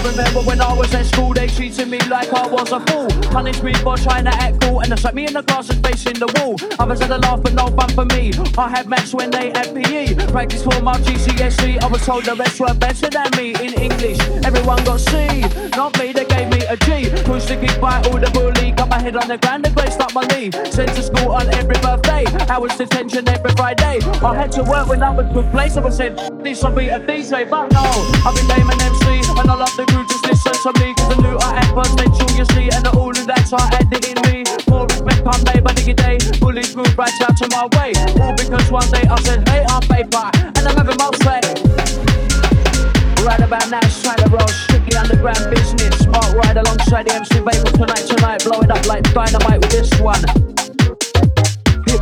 told the rest no fun for me. I had maths when they had the year, practice for my GCSE, I was told the rest were better than me in English. Everyone got C, not me, they gave me a G. Pushed the kick by all the bully, got my head on the ground, the grace up my knee. Sent to school on every birthday, hours detention every Friday. I had to work when I was place, I was said, this will be a DJ, but no, I've been naming MC, and I love the group, just listen to me, cause the new I add potential, you see, and all of that, so I it in me. More respect, I'm day by diggy day, bullies move right out to my way. All because one day I said, hey, I'm paper, and I'm having my say. Right about now, it's trying to roll strictly underground business. Dark ride alongside the MC Vapor tonight, tonight. Blow it up like dynamite with this one.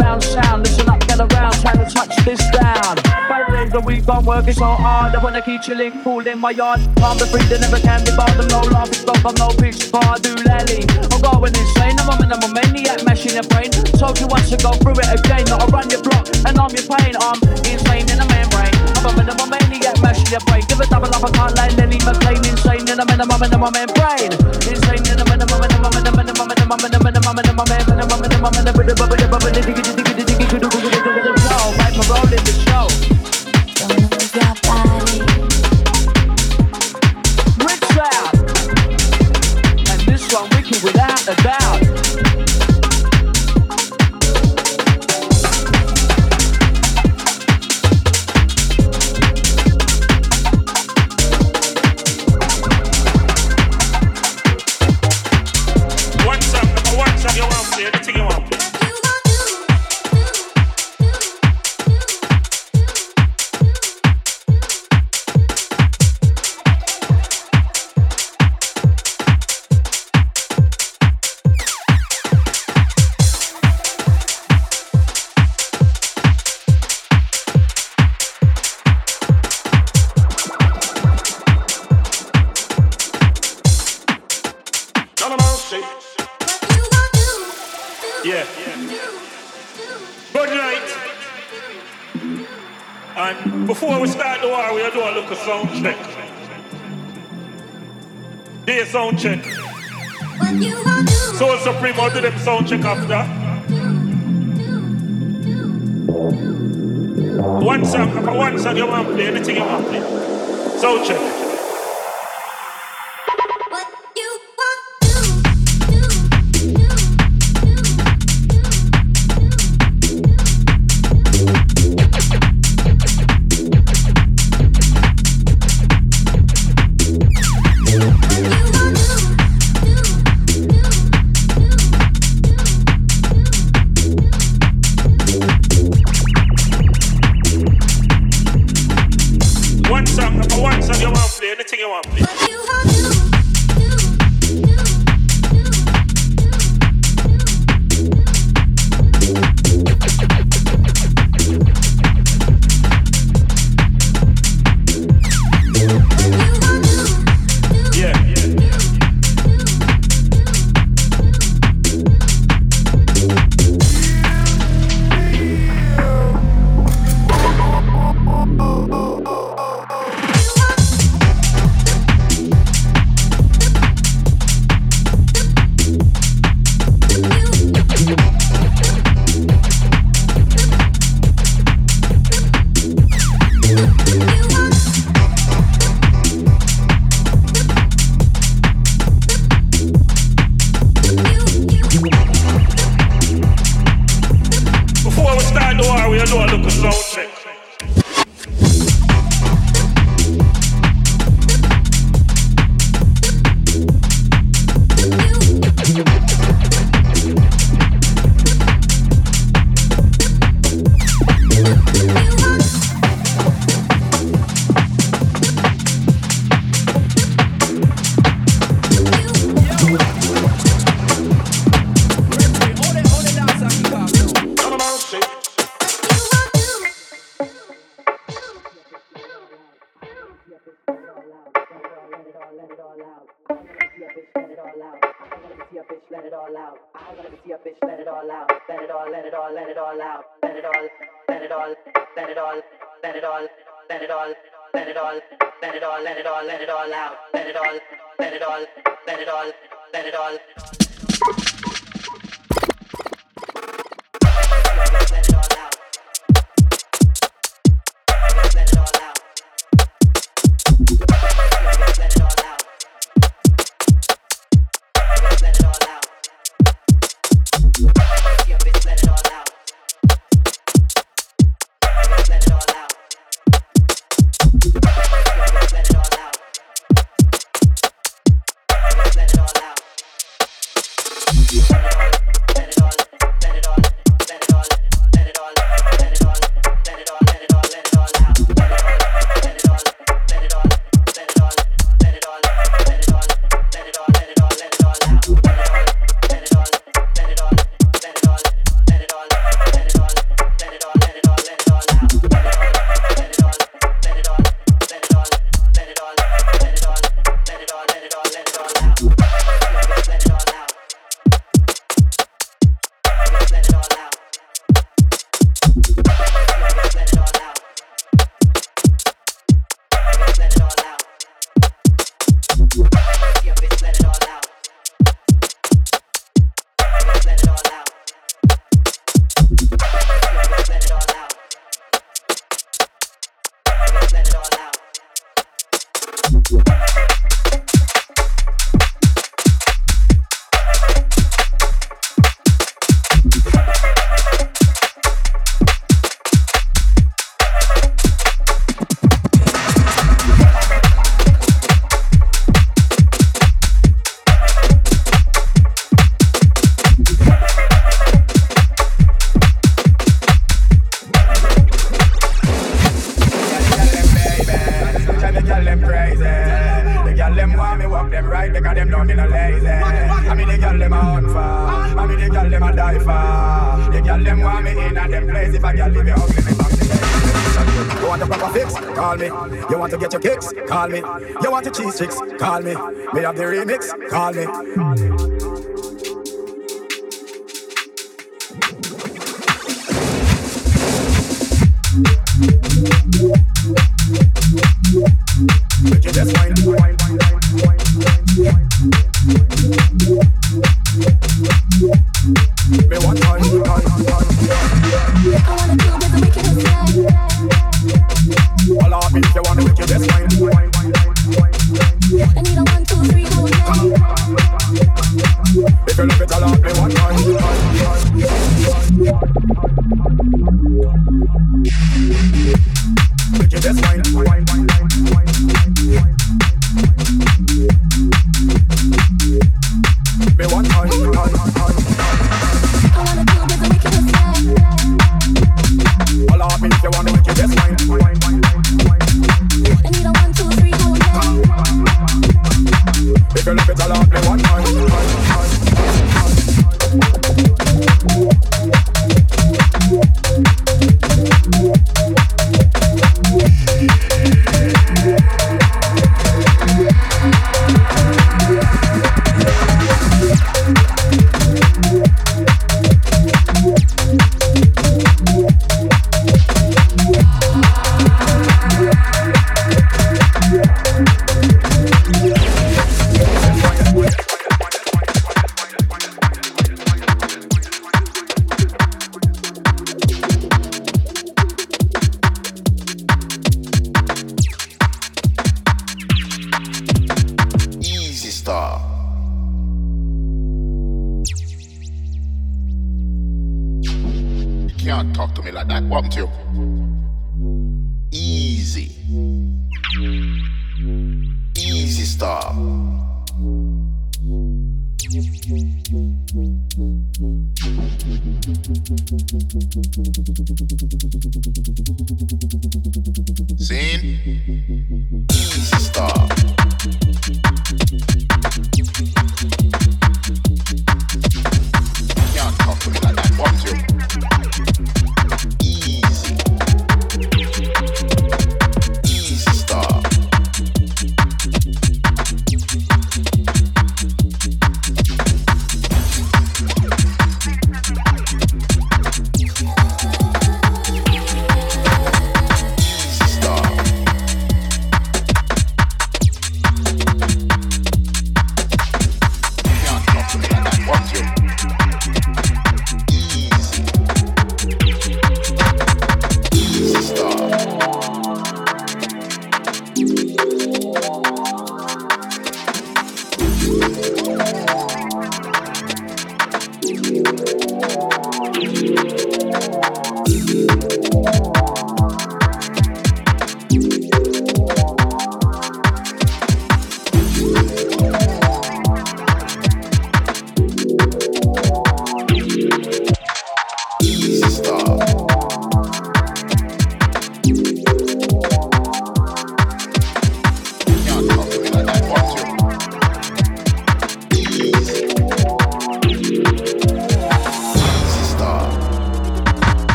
Bound sound, listen up, get around, trying to touch this down. Five days a week, I'm working so hard. I wanna keep chilling, cool in my yard. Calm the breathe, never can be. No laughing stock, I'm no pitch, do lally. I'm going insane, I'm a, I'm a maniac, mashing your brain. Told you once to go through it again, a run your block, and I'm your pain. I'm insane in the membrane. I'm a, I'm a maniac, mashing your brain. Give a double up, I can't lie, Lenny McLean. Insane in minimum, my membrane. Insane in the minimum, minimum, minimum, minimum, minimum, minimum, minimum, minimum, minimum, minimum, minimum, after. One song, one song you want to play, anything you want to play. Sound check. all, let it all out, let it all, let it all, let it all, let it all. call me. You want to get your kicks? Call me. You want to cheese fix? Call me. Me have the remix? Call me.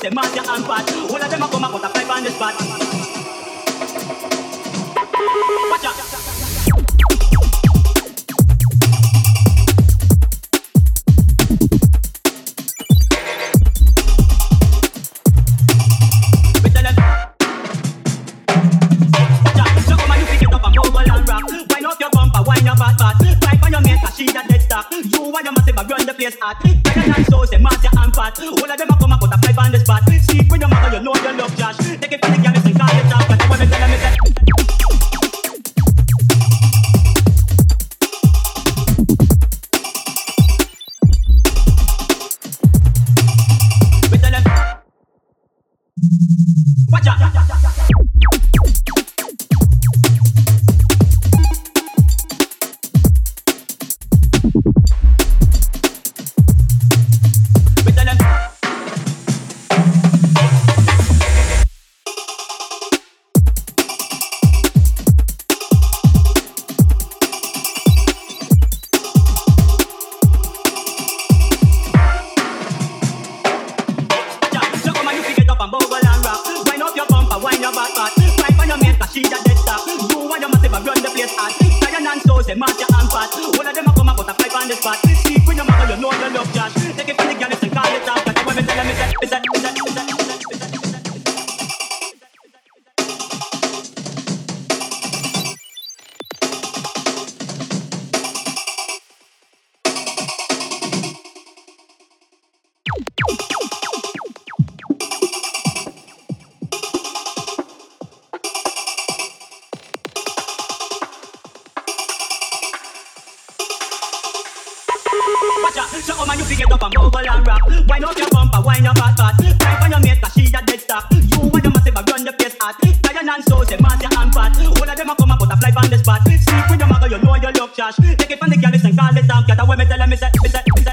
say Marcia and Pat. All of them a come a cut a pipe on the spot. Watch out. come you fi get up and bubble and rock. Wind up your bumper, wind your fast fat. Time for your mate, cause she a dead stop. You and your massive I run the place hot. Tired and so, say massive and fat. All of them a come and butterfly on the spot. Sleep with your mother, you know you look trash. Take it from the girl, listen, call it down. Get away, me tell her, me say, me say, me say.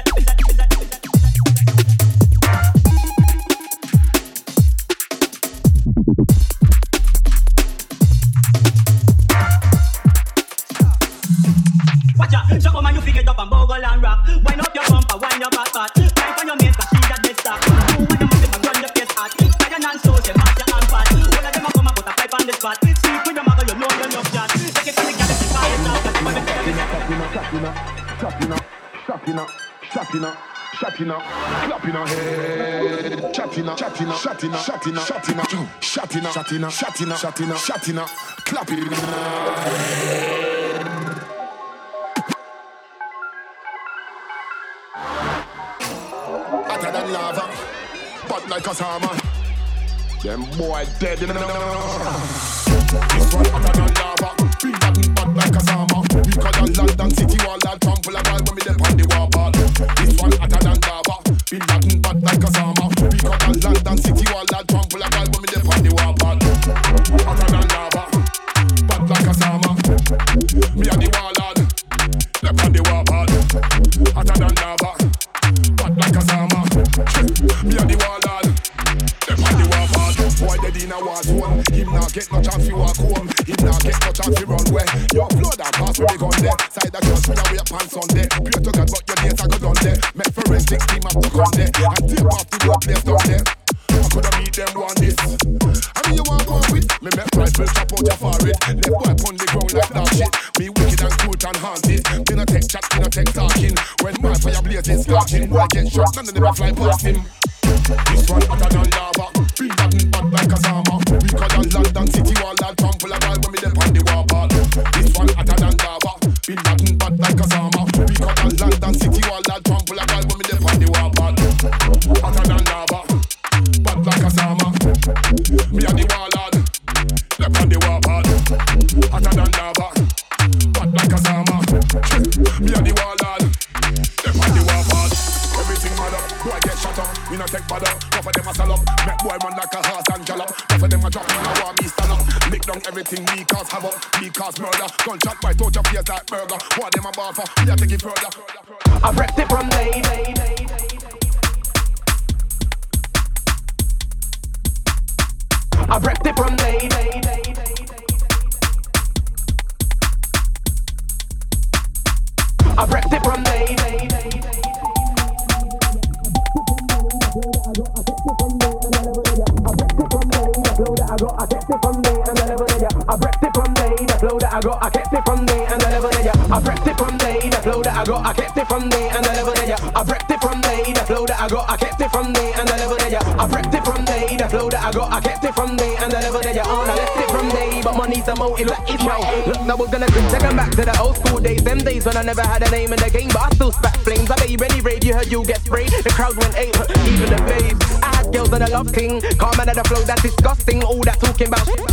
Shatina, shatina, shatina, shatina, shatina, shatina, shatina, shatina, shatina, clap Hotter Than lava, but like a salmon, them boy dead. This one hotter than lava. up to come there and take off the workplace down there. I coulda meet them one this. I mean you want one with me? Make rifle chop out your forehead. Left boy on the ground like that shit. Me wicked and cool and haunted. Me no take chat, me no take talking. When my fire blaze is scorching, boy get shot and then they fly.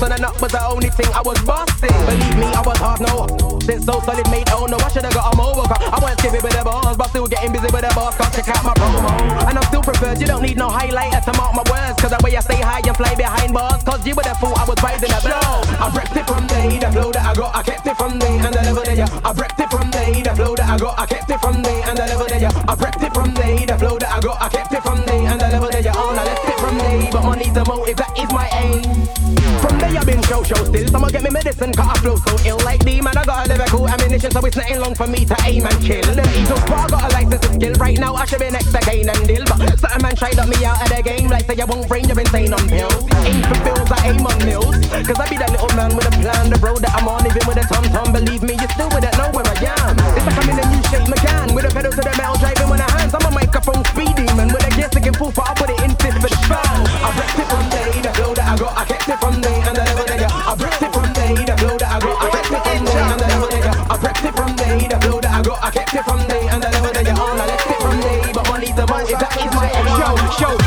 On the nut was the only thing I was busting. Believe me, I was hard no. Since so solid made oh no, I should've got a more car. I skipping with the bars, but still getting busy with the boss. Cause check out my promo. And I'm still preferred, you don't need no highlighter to mark my words. Cause the way I stay high and fly behind bars. Cause you would've thought I was rising a blow. I prepped it from day, the flow that I got, I kept it from day and the level that ya. I prepped it from day, the flow that I got, I kept it from day and the level that ya. I prepped it from day, the flow that I got, I kept it from day and the level that ya. On, I left it from day, but money's the motive, that is my show show still, someone get me medicine, cause I flow so ill like D man. I got a lyrical ammunition, so it's nothing long for me to aim and kill. The Eagles I got a license to skill. Right now I should be next to and Dill, but certain man tried up me out of the game, like say you won't brain, you're insane on pills. Aim for bills, I aim on mills, cause I be that little man with a plan, the road that I'm on, even with a tom tom. Believe me, you're still with it, Show,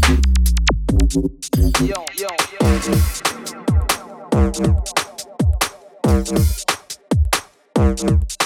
Thank you.